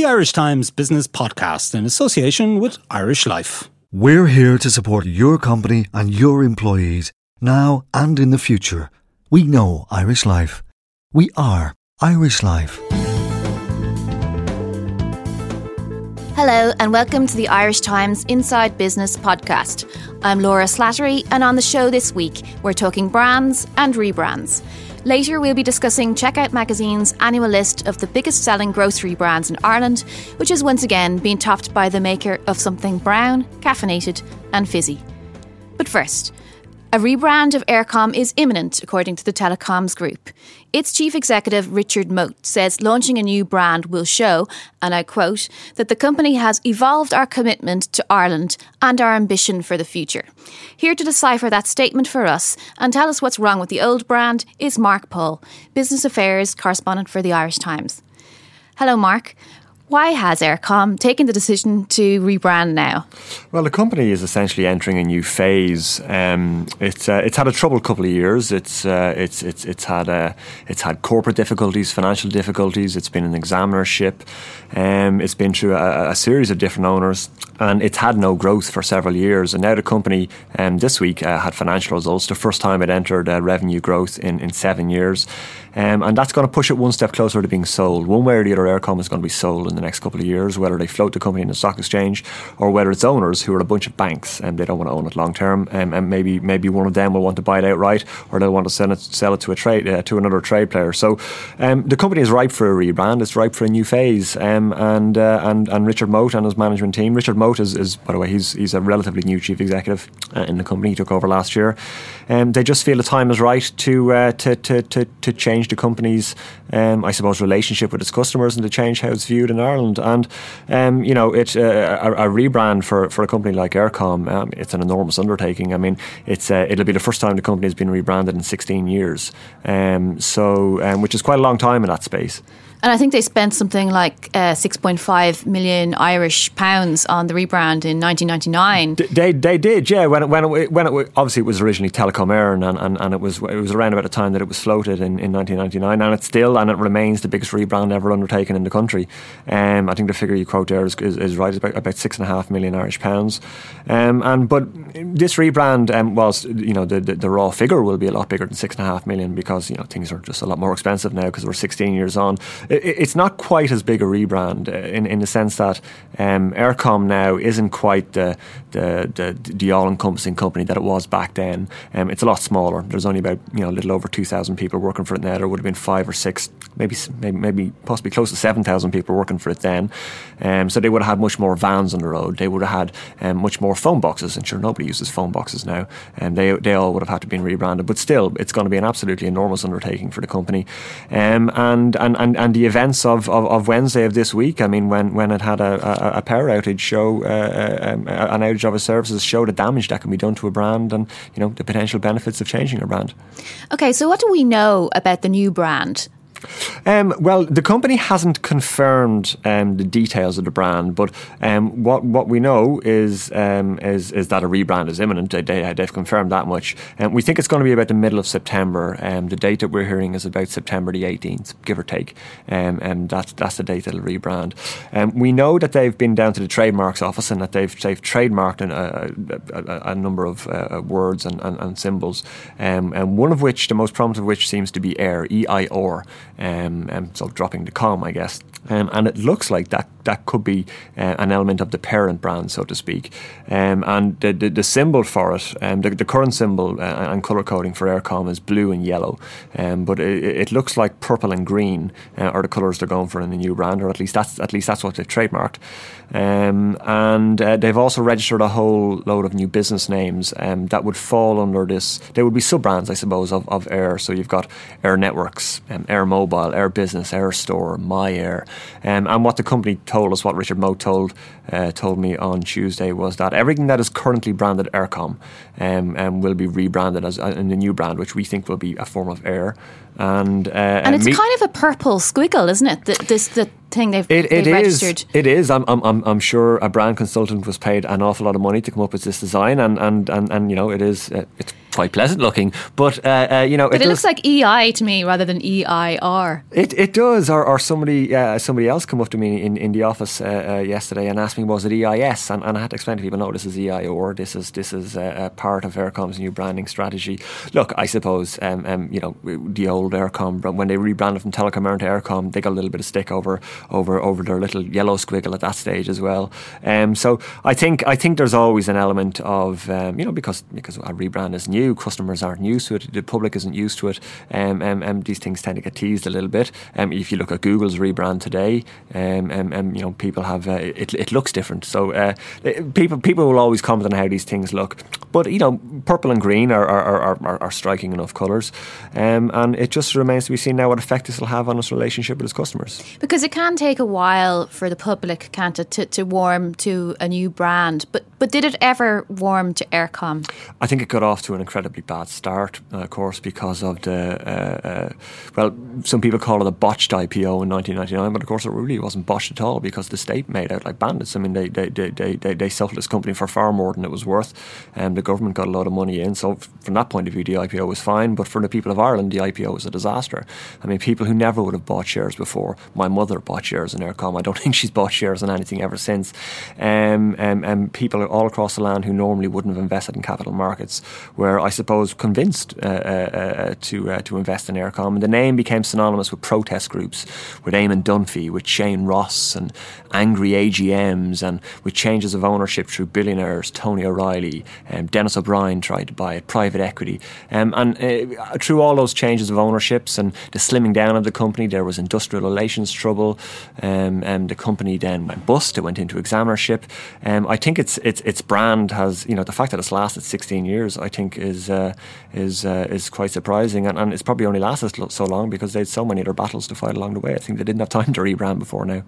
the Irish Times Business Podcast in association with Irish Life. We're here to support your company and your employees now and in the future. We know Irish Life. We are Irish Life. Hello, and welcome to the Irish Times Inside Business podcast. I'm Laura Slattery, and on the show this week, we're talking brands and rebrands. Later, we'll be discussing Checkout Magazine's annual list of the biggest selling grocery brands in Ireland, which has once again been topped by the maker of something brown, caffeinated, and fizzy. But first, a rebrand of Eircom is imminent, according to the Telecoms Group. Its chief executive, Richard Moat, says launching a new brand will show, and I quote, that the company has evolved our commitment to Ireland and our ambition for the future. Here to decipher that statement for us and tell us what's wrong with the old brand is Mark Paul, Business Affairs correspondent for the Irish Times. Hello, Mark. Why has Eircom taken the decision to rebrand now? Well, the company is essentially entering a new phase. Um, it's uh, it's had a troubled couple of years. It's uh, it's it's it's had uh, it's had corporate difficulties, financial difficulties. It's been an examinership. Um, it's been through a, a, series of different owners, and it's had no growth for several years. And now the company um, this week uh, had financial results. The first time it entered uh, revenue growth in, in seven years. Um, and that's going to push it one step closer to being sold. One way or the other, Eircom is going to be sold in the next couple of years, whether they float the company in the stock exchange or whether it's owners who are a bunch of banks and they don't want to own it long term. Um, and maybe maybe one of them will want to buy it outright or they'll want to sell it, sell it to a trade uh, to another trade player. So um, the company is ripe for a rebrand. It's ripe for a new phase. Um, and uh, and and Richard Moat and his management team. Richard Moat is, is by the way, he's he's a relatively new chief executive uh, in the company. He took over last year. Um, they just feel the time is right to uh, to, to, to to change the company's, um, I suppose, relationship with its customers and to change how it's viewed in Ireland. And um, you know, it's uh, a, a, rebrand for, for a company like Eircom, Um, it's an enormous undertaking. I mean, it's uh, it'll be the first time the company has been rebranded in 16 years. Um, so, um, which is quite a long time in that space. And I think they spent something like uh, 6.5 million Irish pounds on the rebrand in 1999. they, they did, yeah. When it, when it, when it, obviously it was originally Telecom Éireann, and, and, and it was it was around about the time that it was floated in, in 1999, and it's still and it remains the biggest rebrand ever undertaken in the country. Um, I think the figure you quote there is, is, is right, it's about, about six and a half million Irish pounds. Um, and but this rebrand, um, whilst you know the, the, the raw figure will be a lot bigger than six and a half million because you know things are just a lot more expensive now because we're 16 years on it's not quite as big a rebrand uh, in, in the sense that um, Eircom now isn't quite the the, the, the all encompassing company that it was back then. Um, it's a lot smaller. There's only about you know a little over two thousand people working for it now. There would have been five or six, maybe maybe, maybe possibly close to seven thousand people working for it then. Um, so they would have had much more vans on the road. They would have had um, much more phone boxes. And sure, nobody uses phone boxes now. And they they all would have had to be rebranded. But still, it's going to be an absolutely enormous undertaking for the company. Um, and, and and and the events of, of, of, Wednesday of this week. I mean, when, when it had a, a, a power outage show, uh, uh um, an outage of its services, show the damage that can be done to a brand and you know the potential benefits of changing a brand. Okay, so what do we know about the new brand? Um, well, the company hasn't confirmed um, the details of the brand, but um, what what we know is um, is is that a rebrand is imminent. They, have confirmed that much, and um, we think it's going to be about the middle of September. Um, the date that we're hearing is about September the 18th, give or take, and that's that's the date it'll rebrand. we know that they've been down to the trademarks office and that they've they've trademarked a, a, a, number of uh, words and, and, and symbols, and one of which, the most prominent of which, seems to be Eir, E I R um, um, so dropping the com, I guess. Um, and it looks like that that could be uh, an element of the parent brand, so to speak. Um, and the, the, the, symbol for it, um, the, the, current symbol uh, and colour coding for Eircom is blue and yellow, um, but it, it, looks like purple and green uh, are the colours they're going for in the new brand, or at least that's at least that's what they've trademarked. Um, and uh, they've also registered a whole load of new business names um, that would fall under this. They would be sub brands, I suppose, of, of Eir. So you've got Eir Networks, um, Eir Mobile, Eir Business, Eir Store, My Eir, um, and what the company told us, what Richard Moat told uh, told me on Tuesday, was that everything that is currently branded Eircom um, um, will be rebranded as uh, in the new brand, which we think will be a form of Eir. And uh, and it's me- kind of a purple squiggle, isn't it? The, this the thing they've, It, they've it is. registered. It is. I'm, I'm, I'm, I'm sure a brand consultant was paid an awful lot of money to come up with this design, and, and, and, and you know, it is. Uh, it's quite pleasant looking, but uh, uh, you know, But it, does, looks like EI to me rather than EIR. It, it does, or, or somebody uh, somebody else come up to me in, in the office uh, uh, yesterday and asked me was it EIS, and, and I had to explain to people no, this is EIOR, this is this is uh, part of Eircom's new branding strategy. Look, I suppose um, um, you know the old Eircom when they rebranded from Telecom Éireann to Eircom, they got a little bit of stick over over over their little yellow squiggle at that stage as well. Um, so I think I think there's always an element of um, you know because because a rebrand is new, customers aren't used to it, the public isn't used to it, um, um, um, these things tend to get teased a little bit. Um, if you look at Google's rebrand today, um, um, um, you know people have uh, it, it looks different. So uh, people people will always comment on how these things look, but you know purple and green are are, are, are, are striking enough colours, um, and it just remains to be seen now what effect this will have on its relationship with its customers. Because it can take a while for the public, can't it, to, to warm to a new brand. But but did it ever warm to Eircom? I think it got off to an incredibly bad start, uh, of course, because of the uh, uh, well, some people call it a botched IPO in 1999, but of course it really wasn't botched at all because the state made out like bandits. I mean, they they, they, they, they, this company for far more than it was worth, and the government got a lot of money in. So from that point of view, the IPO was fine. But for the people of Ireland, the IPO was a disaster. I mean, people who never would have bought shares before. My mother bought shares in Eircom. I don't think she's bought shares in anything ever since. Um, um, and people all across the land who normally wouldn't have invested in capital markets were, I suppose, convinced uh, uh, to uh, to invest in Eircom. And the name became synonymous with protest groups, with Eamon Dunphy, with Shane Ross, and angry AGMs, and with changes of ownership through billionaires, Tony O'Reilly, um, Denis O'Brien tried to buy it, private equity, um, and uh, through all those changes of ownerships and the slimming down of the company, there was industrial relations trouble. Um, and the company then went bust. It went into examinership. Um, I think its its its brand has you know the fact that it's lasted 16 years. I think is uh, is uh, is quite surprising, and, and it's probably only lasted so long because they had so many other battles to fight along the way. I think they didn't have time to rebrand before now.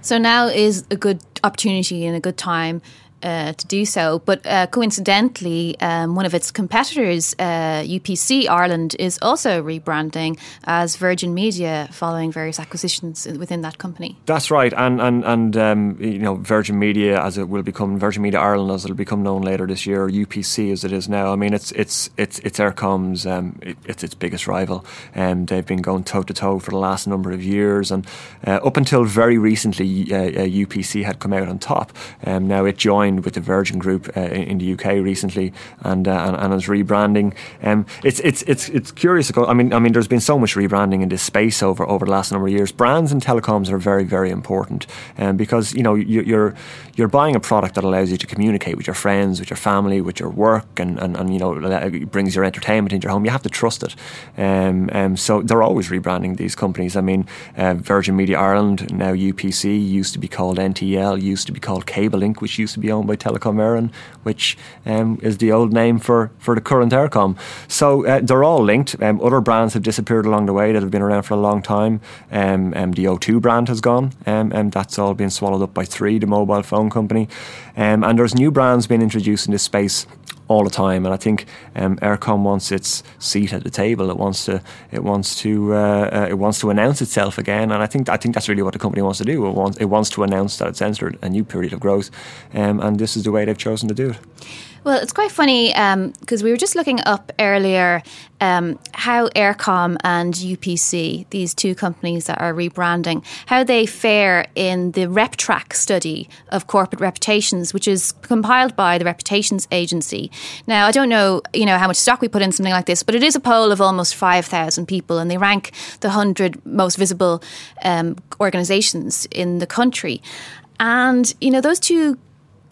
So now is a good opportunity and a good time uh, to do so. But uh, coincidentally, um, one of its competitors, uh, UPC Ireland, is also rebranding as Virgin Media following various acquisitions within that company. That's right, and and and um, you know Virgin Media as it will become Virgin Media Ireland as it'll become known later this year, UPC as it is now. I mean, it's it's it's it's Eircom's um, it, it's its biggest rival, and um, they've been going toe to toe for the last number of years, and uh, up until very recently, UPC uh, had come out on top. Um, now it joined with the Virgin Group uh, in the UK recently, and uh, and, and is rebranding. Um, it's it's it's it's curious. I mean, I mean, there's been so much rebranding in this space over over the last number of years. Brands and telecoms are very very important, um, because you know you, you're you're buying a product that allows you to communicate with your friends, with your family, with your work, and and, and you know brings your entertainment into your home. You have to trust it. Um, um, so they're always rebranding these companies. I mean, uh, Virgin Media Ireland now UPC used to be called NTL, used to be called Cable which used to be owned by Telecom Éireann, which um, is the old name for, for the current Eircom. So uh, they're all linked. Um, other brands have disappeared along the way that have been around for a long time. Um, um the O2 brand has gone, um, and that's all been swallowed up by Three, the mobile phone company. Um, and there's new brands being introduced in this space all the time. And I think um, Eircom wants its seat at the table. It wants to it wants to uh, uh, it wants to announce itself again. And I think I think that's really what the company wants to do. It wants it wants to announce that it's entered a new period of growth, um, and this is the way they've chosen to do it. Well, it's quite funny because um, we were just looking up earlier um, how Eircom and UPC, these two companies that are rebranding, how they fare in the RepTrak study of corporate reputations, which is compiled by the Reputations Agency. Now, I don't know, you know, how much stock we put in something like this, but it is a poll of almost five thousand people, and they rank the hundred most visible um, organisations in the country. And you know, those two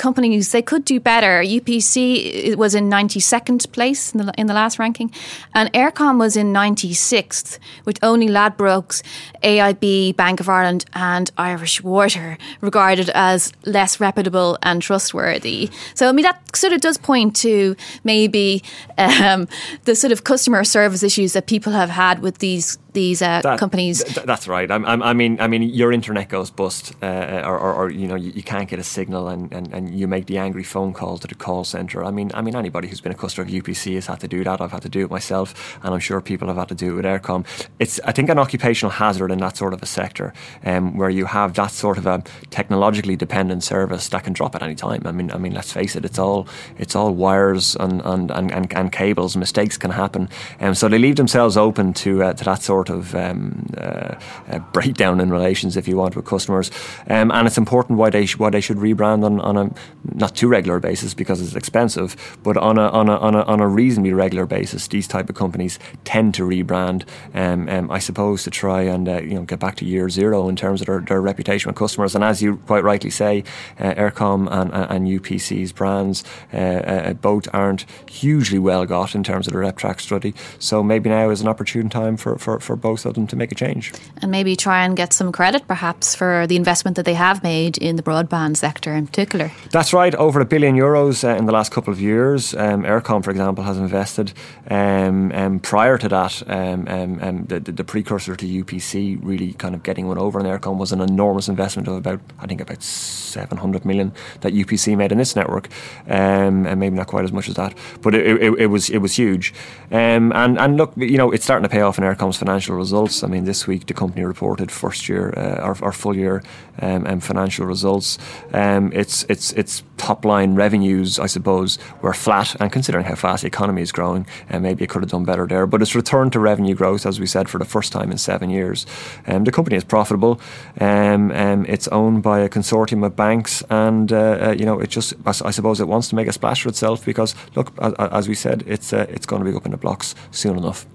companies they could do better. UPC was in 92nd place in the, in the last ranking, and Eircom was in 96th, with only Ladbrokes, AIB, Bank of Ireland, and Irish Water regarded as less reputable and trustworthy. So I mean that sort of does point to maybe um, the sort of customer service issues that people have had with these these uh, that, companies. Th- that's right. I, I, mean, I mean, your internet goes bust, uh, or, or, or, you know, you, you, can't get a signal, and, and, and you make the angry phone call to the call center. I mean, I mean, anybody who's been a customer of UPC has had to do that. I've had to do it myself, and I'm sure people have had to do it with Eircom. It's, I think, an occupational hazard in that sort of a sector, um, where you have that sort of a technologically dependent service that can drop at any time. I mean, I mean, let's face it, it's all it's all wires and and, and, and, and cables. Mistakes can happen, and um, so they leave themselves open to uh, to that sort of um, uh, uh, breakdown in relations, if you want, with customers. Um, and it's important why they sh- why they should rebrand on, on a not too regular basis because it's expensive, but on a on a on a, on a reasonably regular basis. These type of companies tend to rebrand. Um, um, I suppose to try and uh, you know get back to year zero in terms of their, their reputation with customers. And as you quite rightly say, uh, Eircom and, and UPC's brands uh, uh, both aren't hugely well got in terms of the RepTrak study. So maybe now is an opportune time for, for, for both of them to make a change. And maybe try and get some credit perhaps for the investment that they have made in the broadband sector in particular. That's right, over a billion euros uh, in the last couple of years. Um, Eircom, for example, has invested. Um, um, prior to that, um, um, um, the, the, precursor to UPC really kind of getting one over in Eircom was an enormous investment of about, I think, about 700 million that UPC made in this network, and maybe not quite as much as that, but it, it, it was it was huge. and and look, you know, it's starting to pay off in Eircom's financial results. I mean, this week the company reported first year uh, or, or, full year um, um, financial results. Um, its its its top line revenues, I suppose, were flat, and considering how fast the economy is growing, uh, maybe it could have done better there. But it's returned to revenue growth, as we said, for the first time in seven years. Um, the company is profitable. Um, um, it's owned by a consortium of banks, and uh, uh, you know, it just I suppose it wants to make a splash for itself because look, as, as we said, it's uh, it's going to be up in the blocks soon enough.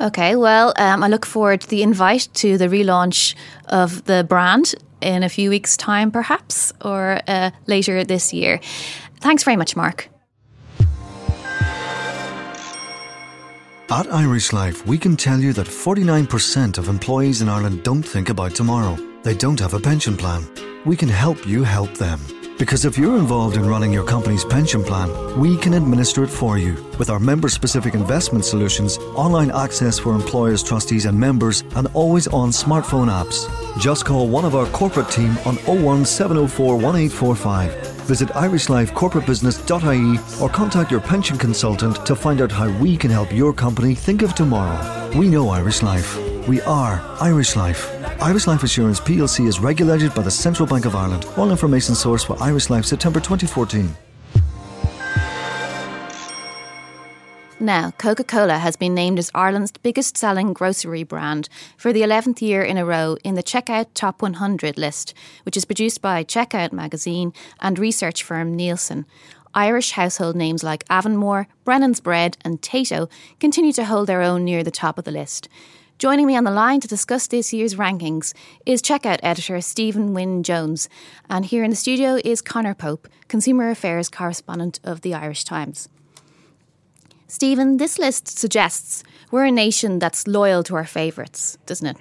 Okay, well, um, I look forward to the invite to the relaunch of the brand in a few weeks' time, perhaps, or uh, later this year. Thanks very much, Mark. At Irish Life, we can tell you that 49% of employees in Ireland don't think about tomorrow. They don't have a pension plan. We can help you help them. Because if you're involved in running your company's pension plan, we can administer it for you with our member specific investment solutions, online access for employers, trustees, and members, and always on smartphone apps. Just call one of our corporate team on 01704 1845. Visit irishlifecorporatebusiness.ie or contact your pension consultant to find out how we can help your company think of tomorrow. We know Irish Life. We are Irish Life. Irish Life Assurance plc is regulated by the Central Bank of Ireland. All information source for Irish Life September 2014. Now, Coca Cola has been named as Ireland's biggest selling grocery brand for the 11th year in a row in the Checkout Top 100 list, which is produced by Checkout magazine and research firm Nielsen. Irish household names like Avonmore, Brennan's Bread, and Tayto continue to hold their own near the top of the list. Joining me on the line to discuss this year's rankings is checkout editor Stephen Wynne Jones, and here in the studio is Conor Pope, consumer affairs correspondent of the Irish Times. Stephen, this list suggests we're a nation that's loyal to our favourites, doesn't it?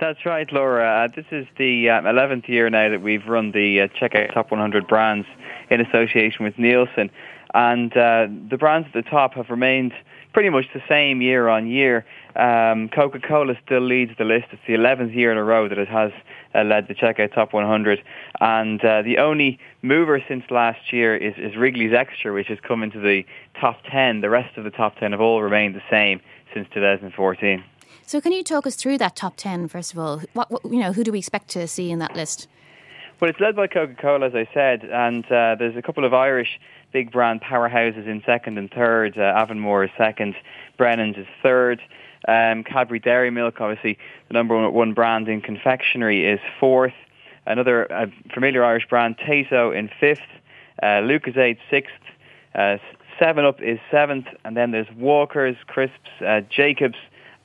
That's right, Laura. Uh, this is the um, 11th year now that we've run the uh, Checkout Top 100 brands in association with Nielsen. And uh, the brands at the top have remained pretty much the same year on year. Um, Coca-Cola still leads the list. It's the 11th year in a row that it has uh, led the checkout top 100. And uh, the only mover since last year is, is Wrigley's Extra, which has come into the top 10. The rest of the top 10 have all remained the same since 2014. So, can you talk us through that top 10, first of all? What, what you know, who do we expect to see in that list? Well, it's led by Coca-Cola, as I said, and uh, there's a couple of Irish big brand powerhouses in second and third. Uh, Avonmore is second, Brennan's is third. Um, Cadbury Dairy Milk, obviously the number one brand in confectionery, is fourth. Another uh, familiar Irish brand, Tayto, in fifth. Uh, Lucozade sixth. Uh, Seven Up is seventh, and then there's Walkers, Crisps, uh, Jacobs,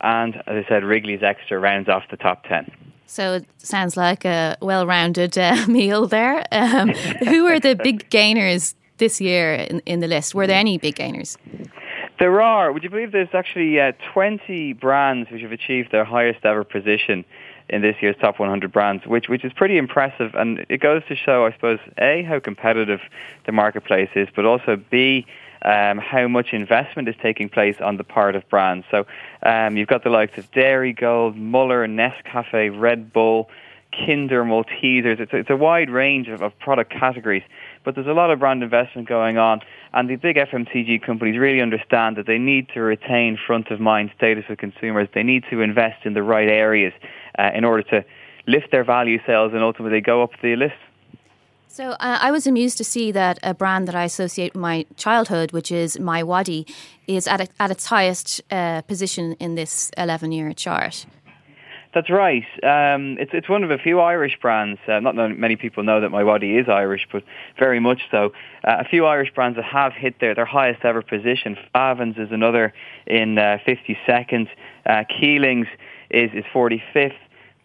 and as I said, Wrigley's Extra rounds off the top ten. So it sounds like a well-rounded uh, meal there. Um, who are the big gainers this year in, in the list? Were there any big gainers? There are. Would you believe there's actually uh, 20 brands which have achieved their highest ever position in this year's top 100 brands, which which is pretty impressive, and it goes to show, I suppose, a how competitive the marketplace is, but also b um, how much investment is taking place on the part of brands. So um, you've got the likes of Dairygold, Muller, Nescafe, Red Bull, Kinder, Maltesers. It's a, it's a wide range of, of product categories, but there's a lot of brand investment going on, and the big FMCG companies really understand that they need to retain front of mind status with consumers. They need to invest in the right areas uh, in order to lift their value sales and ultimately go up the list. So uh, I was amused to see that a brand that I associate with my childhood, which is MiWadi, is at, a, at its highest uh, position in this 11-year chart. That's right. Um, it's it's one of a few Irish brands. Uh, not many people know that MiWadi is Irish, but very much so. Uh, a few Irish brands that have hit their, their highest ever position. Flahavans is another in uh, 52nd. Uh, Keelings is, is 45th.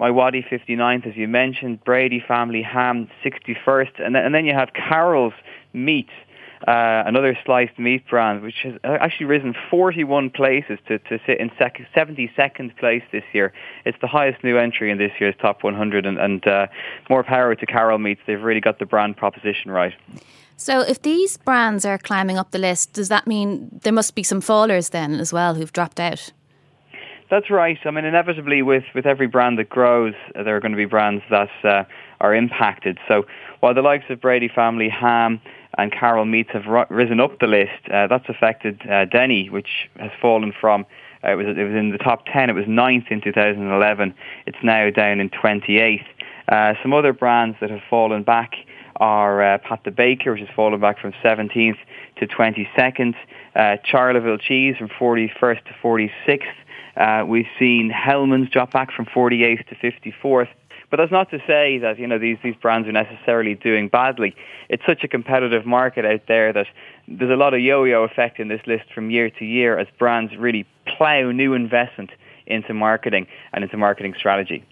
MiWadi 59th, as you mentioned. Brady Family Ham 61st. And then, and then you have Carroll's Meat uh, another sliced meat brand, which has actually risen 41 places to, to sit in sec- 72nd place this year. It's the highest new entry in this year's top 100, and, and uh, more power to Carroll Meats. They've really got the brand proposition right. So, if these brands are climbing up the list, does that mean there must be some fallers then as well who've dropped out? That's right. I mean, inevitably, with, with every brand that grows, uh, there are going to be brands that uh, are impacted. So, while the likes of Brady Family Ham and Carroll Meats have risen up the list. Uh, that's affected uh, Denny, which has fallen from uh, it was it was in the top ten. It was ninth in 2011. It's now down in 28th. Uh, some other brands that have fallen back are uh, Pat the Baker, which has fallen back from 17th to 22nd. Uh, Charleville Cheese from 41st to 46th. Uh, we've seen Hellmann's drop back from 48th to 54th. But that's not to say that you know these these brands are necessarily doing badly. It's such a competitive market out there that there's a lot of yo-yo effect in this list from year to year as brands really plough new investment into marketing and into marketing strategy.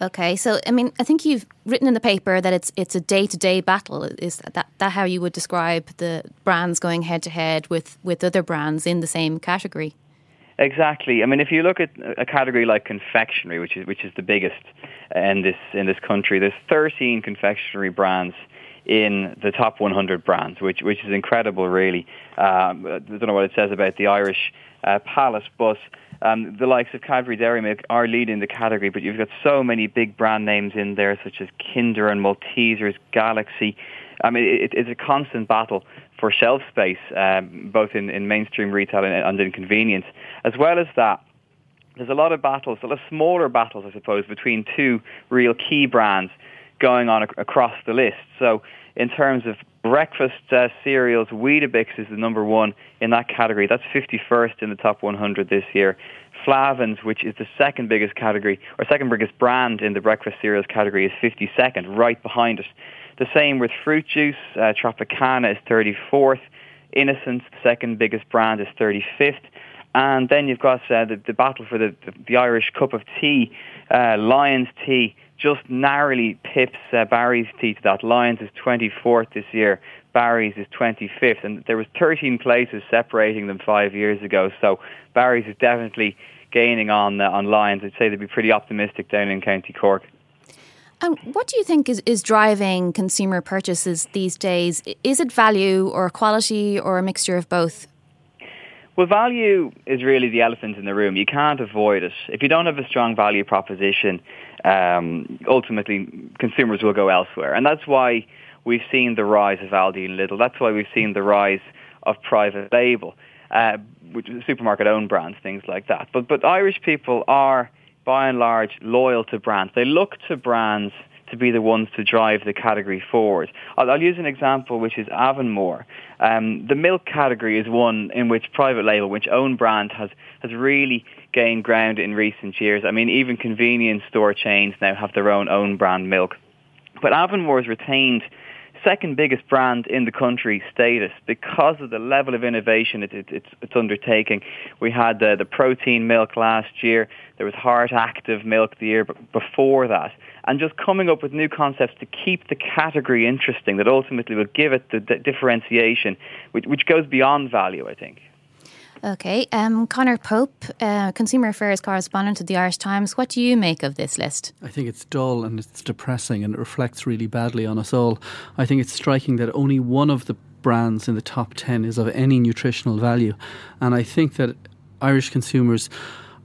Okay, so I mean, I think you've written in the paper that it's it's a day to day battle. Is that that how you would describe the brands going head to head with with other brands in the same category? Exactly. I mean, if you look at a category like confectionery, which is which is the biggest in this in this country, there's 13 confectionery brands in the top 100 brands, which which is incredible, really. Um, I don't know what it says about the Irish uh, palate, but um, the likes of Cadbury Dairy Milk are leading the category. But you've got so many big brand names in there, such as Kinder and Maltesers, Galaxy. I mean, it, it's a constant battle for shelf space, um, both in, in mainstream retail and, and in convenience. As well as that, there's a lot of battles, a lot of smaller battles, I suppose, between two real key brands going on ac- across the list. So in terms of breakfast uh, cereals, Weetabix is the number one in that category. That's 51st in the top 100 this year. Flahavans, which is the second biggest category, or second biggest brand in the breakfast cereals category, is 52nd, right behind it. The same with fruit juice. Uh, Tropicana is 34th. Innocence, the second biggest brand, is 35th. And then you've got uh, the, the battle for the, the, the Irish cup of tea. Uh, Lyons Tea just narrowly pips uh, Barry's Tea to that. Lyons is 24th this year. Barry's is 25th. And there was 13 places separating them five years ago. So Barry's is definitely gaining on, uh, on Lyons. I'd say they'd be pretty optimistic down in County Cork. And what do you think is, is driving consumer purchases these days? Is it value or quality or a mixture of both? Well, value is really the elephant in the room. You can't avoid it. If you don't have a strong value proposition, um, ultimately consumers will go elsewhere. And that's why we've seen the rise of Aldi and Lidl. That's why we've seen the rise of private label, uh, which is supermarket owned brands, things like that. But, but Irish people are by and large, loyal to brands. They look to brands to be the ones to drive the category forward. I'll, I'll use an example, which is Avonmore. Um, the milk category is one in which private label, which own brand, has, has really gained ground in recent years. I mean, even convenience store chains now have their own own brand milk. But Avonmore has retained second biggest brand in the country status because of the level of innovation it, it, it's, it's undertaking. We had the, the protein milk last year. There was heart active milk the year before that. And just coming up with new concepts to keep the category interesting that ultimately will give it the, the differentiation, which, which goes beyond value, I think. Okay. Um, Conor Pope, uh, Consumer Affairs correspondent at the Irish Times, what do you make of this list? I think it's dull and it's depressing and it reflects really badly on us all. I think it's striking that only one of the brands in the top 10 is of any nutritional value. And I think that Irish consumers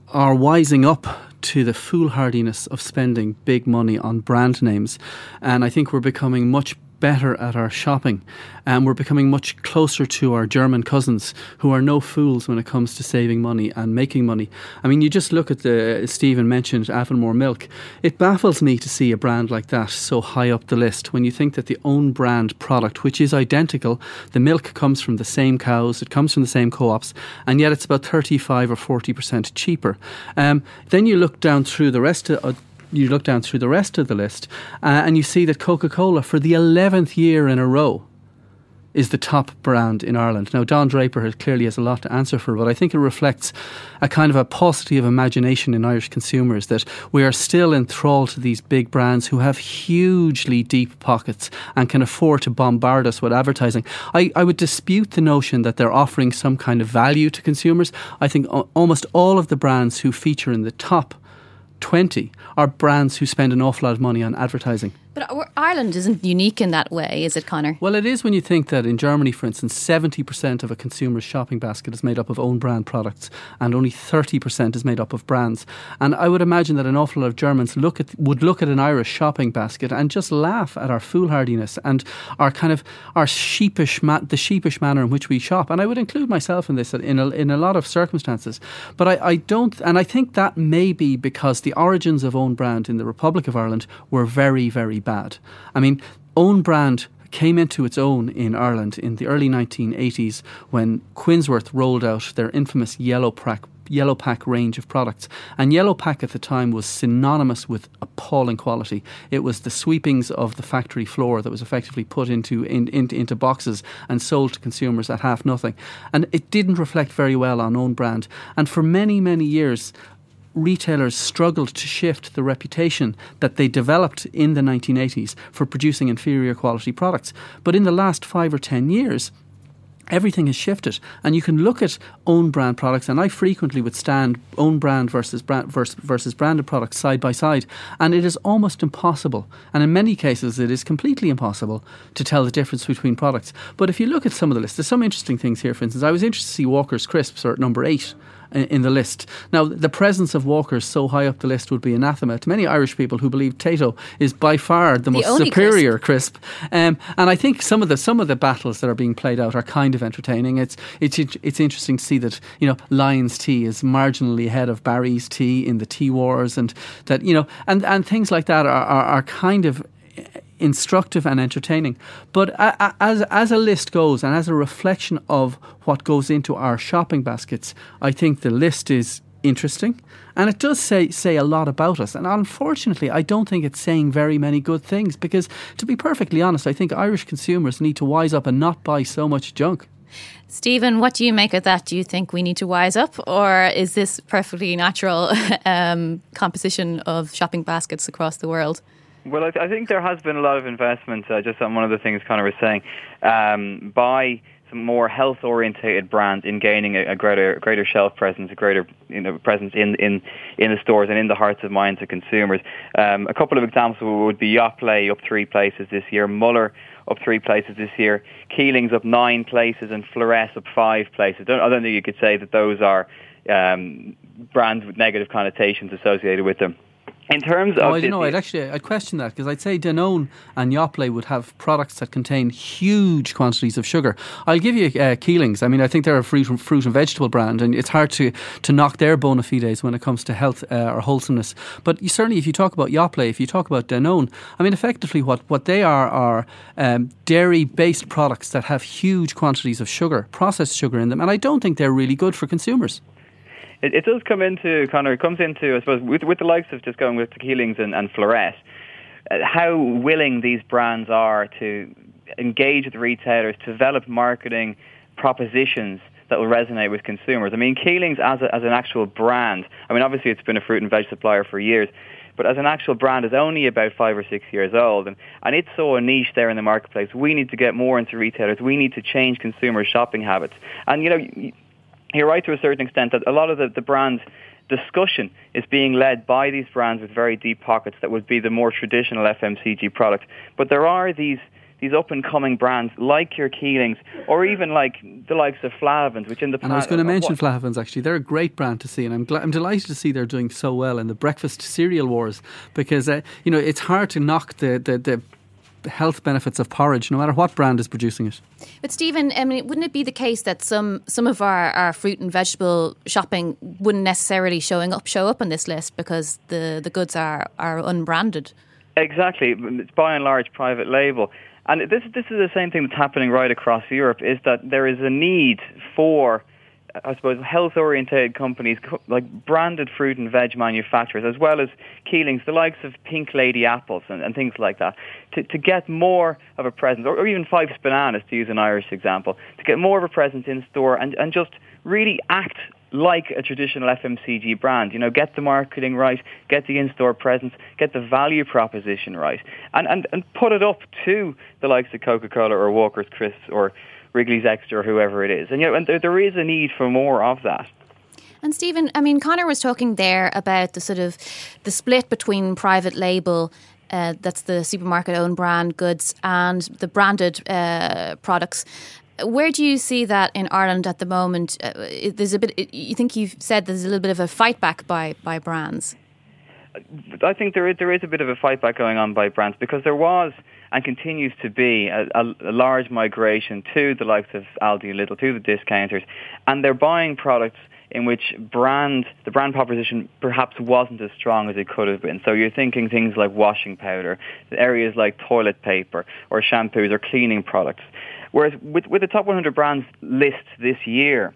are wising up to the foolhardiness of spending big money on brand names. And I think we're becoming much better at our shopping. And we're becoming much closer to our German cousins who are no fools when it comes to saving money and making money. I mean, you just look at the, Stephen mentioned Avonmore Milk. It baffles me to see a brand like that so high up the list when you think that the own brand product, which is identical, the milk comes from the same cows, it comes from the same co ops, and yet it's about 35 or 40% cheaper. Um, then you look down through the rest of, you look down through the rest of the list uh, and you see that Coca Cola, for the 11th year in a row, is the top brand in Ireland. Now, Don Draper has, clearly has a lot to answer for, but I think it reflects a kind of a paucity of imagination in Irish consumers that we are still enthralled to these big brands who have hugely deep pockets and can afford to bombard us with advertising. I, I would dispute the notion that they're offering some kind of value to consumers. I think almost all of the brands who feature in the top 20 are brands who spend an awful lot of money on advertising. But Ireland isn't unique in that way, is it, Conor? Well, it is when you think that in Germany, for instance, 70% of a consumer's shopping basket is made up of own brand products and only 30% is made up of brands. And I would imagine that an awful lot of Germans look at, would look at an Irish shopping basket and just laugh at our foolhardiness and our kind of our sheepish, ma- the sheepish manner in which we shop. And I would include myself in this in a, in a lot of circumstances. But I, I don't, and I think that may be because the origins of own brand in the Republic of Ireland were very, very bad. I mean, own brand came into its own in Ireland in the early 1980s when Quinnsworth rolled out their infamous yellow pack yellow pack range of products. And yellow pack at the time was synonymous with appalling quality. It was the sweepings of the factory floor that was effectively put into in, in, into boxes and sold to consumers at half nothing. And it didn't reflect very well on own brand. And for many many years retailers struggled to shift the reputation that they developed in the 1980s for producing inferior quality products. But in the last five or ten years, everything has shifted and you can look at own brand products and I frequently would stand own brand versus brand versus, versus branded products side by side and it is almost impossible and in many cases it is completely impossible to tell the difference between products. But if you look at some of the lists there's some interesting things here. For instance I was interested to see Walker's crisps are at number 8 in the list. Now, the presence of Walkers so high up the list would be anathema to many Irish people who believe Tayto is by far the, the most superior crisp. crisp. Um, and I think some of the some of the battles that are being played out are kind of entertaining. It's it's it's interesting to see that you know Lyons Tea is marginally ahead of Barry's Tea in the tea wars, and that you know and and things like that are, are, are kind of instructive and entertaining. But as as a list goes, and as a reflection of what goes into our shopping baskets, I think the list is interesting, and it does say say a lot about us. And unfortunately, I don't think it's saying very many good things because, to be perfectly honest, I think Irish consumers need to wise up and not buy so much junk. Stephen, what do you make of that? Do you think we need to wise up, or is this perfectly natural um, composition of shopping baskets across the world? Well, I, th- I, think there has been a lot of investment, uh, just on one of the things Conor was saying, um, by some more health-orientated brands in gaining a, a, greater greater shelf presence, a greater you know, presence in, in in the stores and in the hearts and minds of consumers. Um, a couple of examples would be Yoplait up three places this year, Muller up three places this year, Keelings up nine places, and Flores up five places. Don't, I don't think you could say that those are um, brands with negative connotations associated with them. In terms of, oh, I don't know. I'd actually I'd question that because I'd say Danone and Yoplait would have products that contain huge quantities of sugar. I'll give you uh, Keelings. I mean, I think they're a fruit and, fruit and vegetable brand, and it's hard to to knock their bona fides when it comes to health uh, or wholesomeness. But you, certainly, if you talk about Yoplait, if you talk about Danone, I mean, effectively, what what they are are um, dairy based products that have huge quantities of sugar, processed sugar in them, and I don't think they're really good for consumers it, it does come into Conor. It comes into I suppose with with the likes of just going with Keelings and, and uh, how willing these brands are to engage with retailers, to develop marketing propositions that will resonate with consumers. I mean, Keelings as, a, as an actual brand, I mean, obviously it's been a fruit and veg supplier for years, but as an actual brand is only about five or six years old, and, and it's so a niche there in the marketplace. We need to get more into retailers. We need to change consumer shopping habits. And, you know, you're right to a certain extent that a lot of the, the brand discussion is being led by these brands with very deep pockets that would be the more traditional FMCG product. But there are these these up and coming brands like your Keelings or even like the likes of Flahavans, which in the past. and I was going to mention Flahavans actually. They're a great brand to see, and I'm gl- I'm delighted to see they're doing so well in the breakfast cereal wars because uh, you know it's hard to knock the the, the health benefits of porridge, no matter what brand is producing it. But Stephen, I mean, wouldn't it be the case that some some of our, our fruit and vegetable shopping wouldn't necessarily showing up show up on this list because the, the goods are, are unbranded? Exactly, it's by and large private label. And this this is the same thing that's happening right across Europe. Is that there is a need for I suppose, health-oriented companies like branded fruit and veg manufacturers, as well as Keelings, the likes of Pink Lady apples and, and things like that, to, to get more of a presence, or, or even Fyffes Bananas, to use an Irish example, to get more of a presence in store and, and just really act like a traditional FMCG brand. You know, get the marketing right, get the in-store presence, get the value proposition right, and, and, and put it up to the likes of Coca-Cola or Walker's Crisps or Wrigley's Extra or whoever it is. And, you know, and there, there is a need for more of that. And Stephen, I mean, Connor was talking there about the sort of the split between private label. Uh, that's the supermarket owned brand goods and the branded uh, products. Where do you see that in Ireland at the moment? Uh, there's a bit. You think you've said there's a little bit of a fight back by by brands. I think there is, there is a bit of a fight back going on by brands because there was and continues to be a, a, a large migration to the likes of Aldi Lidl, to the discounters, and they're buying products in which brand the brand proposition perhaps wasn't as strong as it could have been. So you're thinking things like washing powder, areas like toilet paper or shampoos or cleaning products. Whereas with, with the top 100 brands list this year,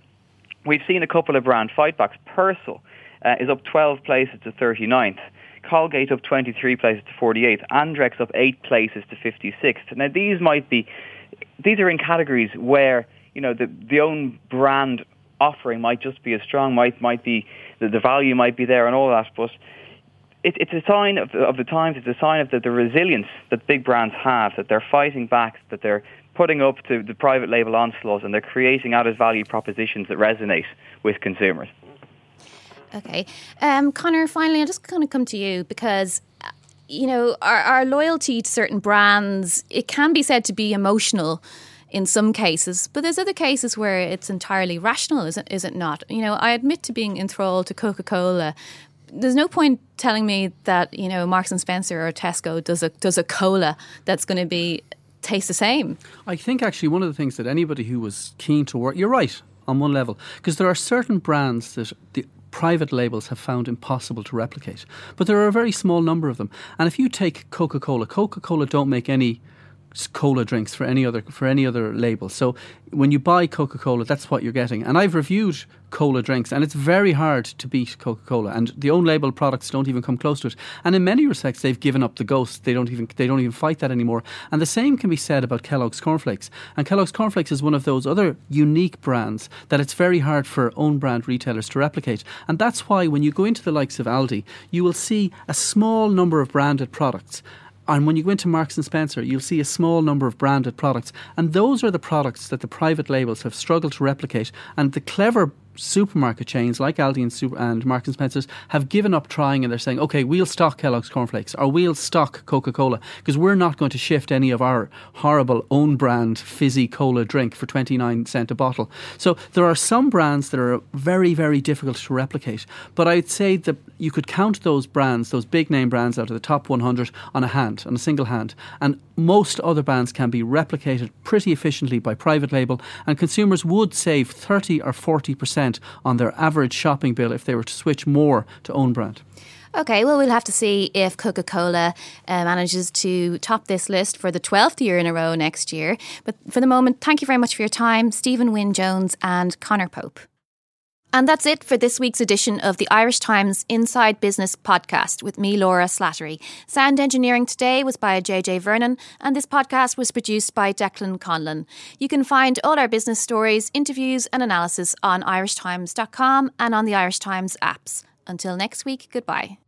we've seen a couple of brand fightbacks. Persil uh, is up 12 places to 39th. Colgate up 23 places to 48th, Andrex up 8 places to 56th. Now these might be, these are in categories where, you know, the, the own brand offering might just be as strong, might, might be, the, the value might be there and all that, but it, it's a sign of the, of the times, it's a sign of the, the resilience that big brands have, that they're fighting back, that they're putting up to the private label onslaught and they're creating added value propositions that resonate with consumers. Okay. Um, Connor, finally, I'll just kind of come to you because uh, you know, our, our loyalty to certain brands, it can be said to be emotional in some cases, but there's other cases where it's entirely rational, is it, is it not? You know, I admit to being enthralled to Coca Cola. There's no point telling me that, you know, Marks and Spencer or Tesco does a does a cola that's going to be taste the same. I think actually one of the things that anybody who was keen to work, you're right on one level, because there are certain brands that the private labels have found impossible to replicate. But there are a very small number of them. And if you take Coca Cola, Coca Cola don't make any cola drinks for any other for any other label. So when you buy Coca Cola, that's what you're getting. And I've reviewed cola drinks, and it's very hard to beat Coca Cola. And the own label products don't even come close to it. And in many respects, they've given up the ghost. They don't even they don't even fight that anymore. And the same can be said about Kellogg's Cornflakes. And Kellogg's Cornflakes is one of those other unique brands that it's very hard for own brand retailers to replicate. And that's why when you go into the likes of Aldi, you will see a small number of branded products and when you go into Marks and Spencer, you'll see a small number of branded products. And those are the products that the private labels have struggled to replicate. And the clever supermarket chains like Aldi and, Super and Marks and Spencers have given up trying and they're saying, okay, we'll stock Kellogg's cornflakes or we'll stock Coca Cola because we're not going to shift any of our horrible own brand fizzy cola drink for 29 cent a bottle. So there are some brands that are very, very difficult to replicate. But I'd say that you could count those brands, those big name brands out of the top 100 on a hand, on a single hand. And most other brands can be replicated pretty efficiently by private label and consumers would save 30 or 40% on their average shopping bill if they were to switch more to own brand. Okay, well, we'll have to see if Coca Cola uh, manages to top this list for the 12th year in a row next year. But for the moment, thank you very much for your time, Stephen Wynne Jones and Connor Pope. And that's it for this week's edition of the Irish Times Inside Business podcast with me, Laura Slattery. Sound engineering today was by JJ Vernon, and this podcast was produced by Declan Conlon. You can find all our business stories, interviews, and analysis on irishtimes.com and on the Irish Times apps. Until next week, goodbye.